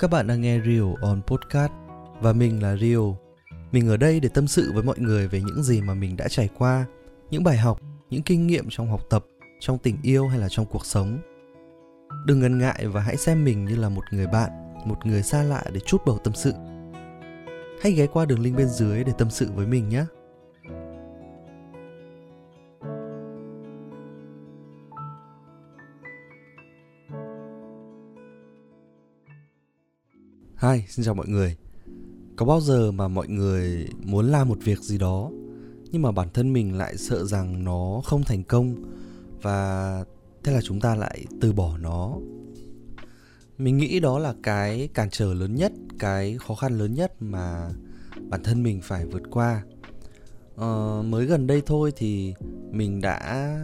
Các bạn đang nghe Rio on Podcast và mình là Rio. Mình ở đây để tâm sự với mọi người về những gì mà mình đã trải qua, những bài học, những kinh nghiệm trong học tập, trong tình yêu hay là trong cuộc sống. Đừng ngần ngại và hãy xem mình như là một người bạn, một người xa lạ để chút bầu tâm sự. Hãy ghé qua đường link bên dưới để tâm sự với mình nhé. Hi, xin chào mọi người. Có bao giờ mà mọi người muốn làm một việc gì đó nhưng mà bản thân mình lại sợ rằng nó không thành công và thế là chúng ta lại từ bỏ nó. Mình nghĩ đó là cái cản trở lớn nhất, cái khó khăn lớn nhất mà bản thân mình phải vượt qua. Ờ, mới gần đây thôi thì mình đã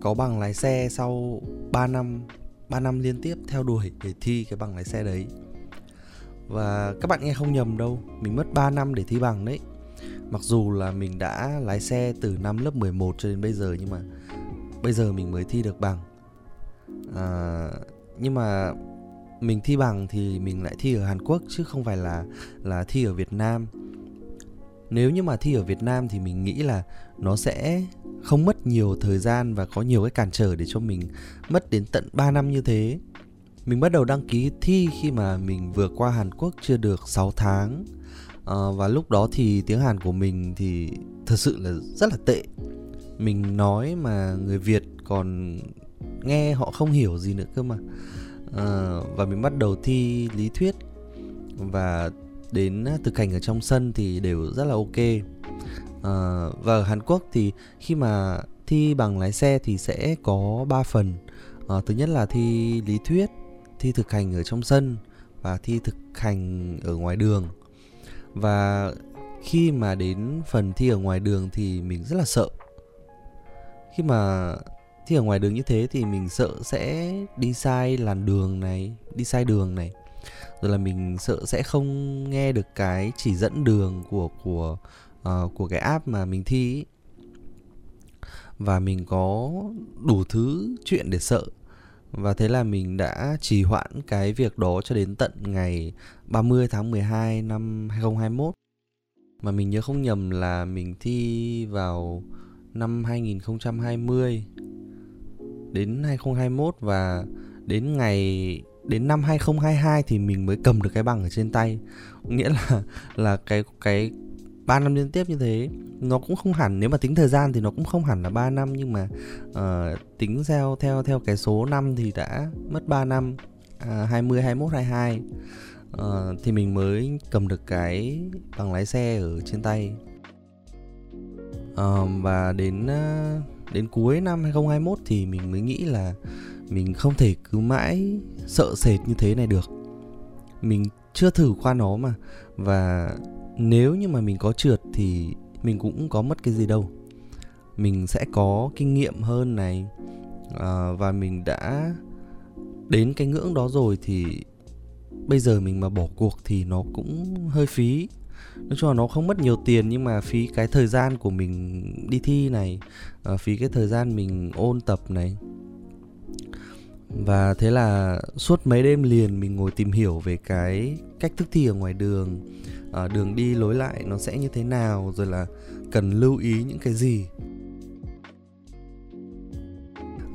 có bằng lái xe sau 3 năm 3 năm liên tiếp theo đuổi để thi cái bằng lái xe đấy và các bạn nghe không nhầm đâu Mình mất 3 năm để thi bằng đấy Mặc dù là mình đã lái xe từ năm lớp 11 cho đến bây giờ Nhưng mà bây giờ mình mới thi được bằng à, Nhưng mà mình thi bằng thì mình lại thi ở Hàn Quốc chứ không phải là là thi ở Việt Nam. Nếu như mà thi ở Việt Nam thì mình nghĩ là nó sẽ không mất nhiều thời gian và có nhiều cái cản trở để cho mình mất đến tận 3 năm như thế. Mình bắt đầu đăng ký thi khi mà mình vừa qua Hàn Quốc chưa được 6 tháng. À, Và lúc đó thì tiếng Hàn của mình thì thật sự là rất là tệ. Mình nói mà người Việt còn nghe họ không hiểu gì nữa cơ mà. À, Và mình bắt đầu thi lý thuyết. Và đến à, thực hành ở trong sân thì đều rất là ok. À, Và ở Hàn Quốc thì khi mà thi bằng lái xe thì sẽ có 3 phần. À, Thứ nhất là thi lý thuyết thi thực hành ở trong sân và thi thực hành ở ngoài đường. Và khi mà đến phần thi ở ngoài đường thì mình rất là sợ. Khi mà thi ở ngoài đường như thế thì mình sợ sẽ đi sai làn đường này đi sai đường này. Rồi là mình sợ sẽ không nghe được cái chỉ dẫn đường của của uh, của cái app mà mình thi ý. và mình có đủ thứ chuyện để sợ và thế là mình đã trì hoãn cái việc đó cho đến tận ngày 30 tháng 12 năm 2021 Mà mình nhớ không nhầm là mình thi vào năm 2020 Đến 2021 và đến ngày, đến năm 2022 thì mình mới cầm được cái bằng ở trên tay. Nghĩa là là cái cái 3 năm liên tiếp như thế nó cũng không hẳn nếu mà tính thời gian thì nó cũng không hẳn là 3 năm nhưng mà uh, tính theo theo theo cái số năm thì đã mất 3 năm uh, 20 21 22 uh, thì mình mới cầm được cái bằng lái xe ở trên tay. Uh, và đến uh, đến cuối năm 2021 thì mình mới nghĩ là mình không thể cứ mãi sợ sệt như thế này được. Mình chưa thử qua nó mà và nếu như mà mình có trượt thì mình cũng có mất cái gì đâu. Mình sẽ có kinh nghiệm hơn này à, và mình đã đến cái ngưỡng đó rồi thì bây giờ mình mà bỏ cuộc thì nó cũng hơi phí. Nói chung là nó không mất nhiều tiền nhưng mà phí cái thời gian của mình đi thi này à, phí cái thời gian mình ôn tập này. Và thế là suốt mấy đêm liền mình ngồi tìm hiểu về cái cách thức thi ở ngoài đường à, đường đi lối lại nó sẽ như thế nào rồi là cần lưu ý những cái gì?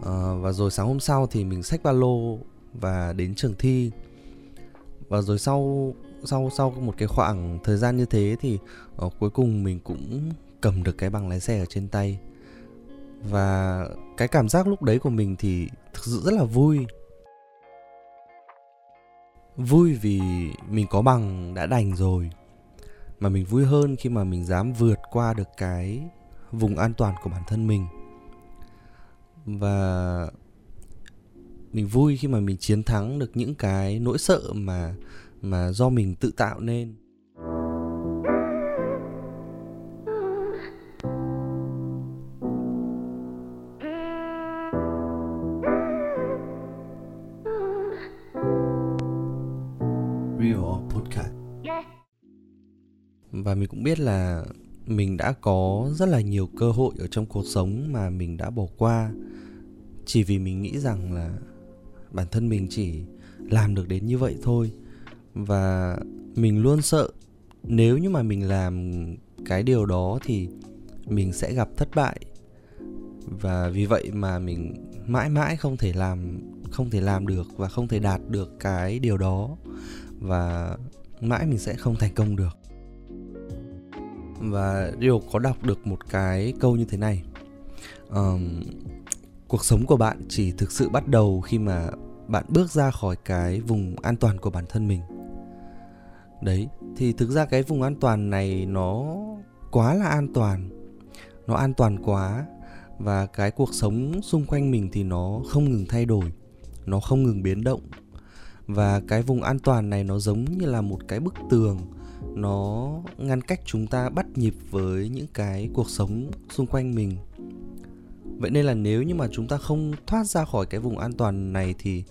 À, và rồi sáng hôm sau thì mình xách ba lô và đến trường thi. Và rồi sau sau sau một cái khoảng thời gian như thế thì uh, cuối cùng mình cũng cầm được cái bằng lái xe ở trên tay. Và cái cảm giác lúc đấy của mình thì thực sự rất là vui. Vui vì mình có bằng đã đành rồi mà mình vui hơn khi mà mình dám vượt qua được cái vùng an toàn của bản thân mình. Và mình vui khi mà mình chiến thắng được những cái nỗi sợ mà mà do mình tự tạo nên. Và mình cũng biết là mình đã có rất là nhiều cơ hội ở trong cuộc sống mà mình đã bỏ qua. Chỉ vì mình nghĩ rằng là bản thân mình chỉ làm được đến như vậy thôi. Và mình luôn sợ nếu như mà mình làm cái điều đó thì mình sẽ gặp thất bại. Và vì vậy mà mình mãi mãi không thể làm, không thể làm được và không thể đạt được cái điều đó. Và mãi mình sẽ không thành công được và điều có đọc được một cái câu như thế này. Um, cuộc sống của bạn chỉ thực sự bắt đầu khi mà bạn bước ra khỏi cái vùng an toàn của bản thân mình. Đấy thì thực ra cái vùng an toàn này nó quá là an toàn. Nó an toàn quá. Và cái cuộc sống xung quanh mình thì nó không ngừng thay đổi. Nó không ngừng biến động. Và cái vùng an toàn này nó giống như là một cái bức tường nó ngăn cách chúng ta bắt nhịp với những cái cuộc sống xung quanh mình. Vậy nên là nếu như mà chúng ta không thoát ra khỏi cái vùng an toàn này thì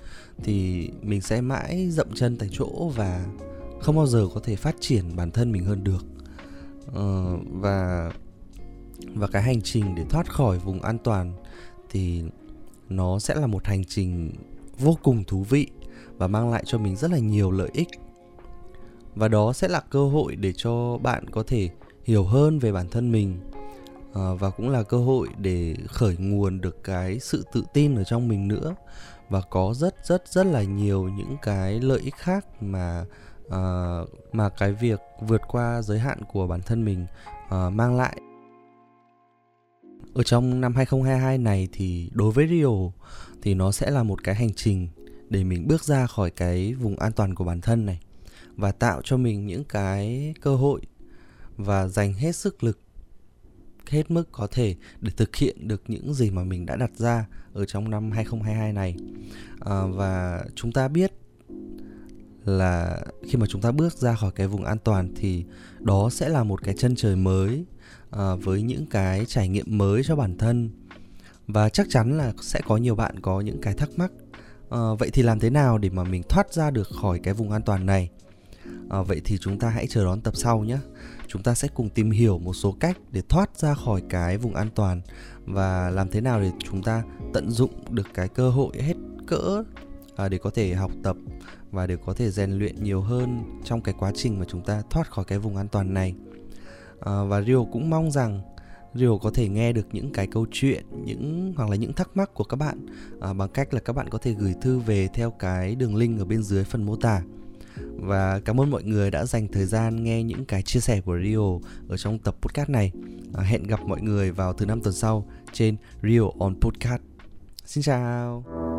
thì mình sẽ mãi dậm chân tại chỗ và không bao giờ có thể phát triển bản thân mình hơn được. Ờ, và và cái hành trình để thoát khỏi vùng an toàn thì nó sẽ là một hành trình vô cùng thú vị và mang lại cho mình rất là nhiều lợi ích và đó sẽ là cơ hội để cho bạn có thể hiểu hơn về bản thân mình à, và cũng là cơ hội để khởi nguồn được cái sự tự tin ở trong mình nữa. Và có rất rất rất là nhiều những cái lợi ích khác mà à, mà cái việc vượt qua giới hạn của bản thân mình à, mang lại. Ở trong năm 2022 này thì đối với Rio thì nó sẽ là một cái hành trình để mình bước ra khỏi cái vùng an toàn của bản thân này và tạo cho mình những cái cơ hội và dành hết sức lực hết mức có thể để thực hiện được những gì mà mình đã đặt ra ở trong năm 2022 này. À, và chúng ta biết là khi mà chúng ta bước ra khỏi cái vùng an toàn thì đó sẽ là một cái chân trời mới à, với những cái trải nghiệm mới cho bản thân. Và chắc chắn là sẽ có nhiều bạn có những cái thắc mắc à, vậy thì làm thế nào để mà mình thoát ra được khỏi cái vùng an toàn này? À, vậy thì chúng ta hãy chờ đón tập sau nhé. Chúng ta sẽ cùng tìm hiểu một số cách để thoát ra khỏi cái vùng an toàn và làm thế nào để chúng ta tận dụng được cái cơ hội hết cỡ à, để có thể học tập và để có thể rèn luyện nhiều hơn trong cái quá trình mà chúng ta thoát khỏi cái vùng an toàn này. À, và Rio cũng mong rằng Rio có thể nghe được những cái câu chuyện những hoặc là những thắc mắc của các bạn à, bằng cách là các bạn có thể gửi thư về theo cái đường link ở bên dưới phần mô tả và cảm ơn mọi người đã dành thời gian nghe những cái chia sẻ của Rio ở trong tập podcast này. À, hẹn gặp mọi người vào thứ năm tuần sau trên Rio on Podcast. Xin chào.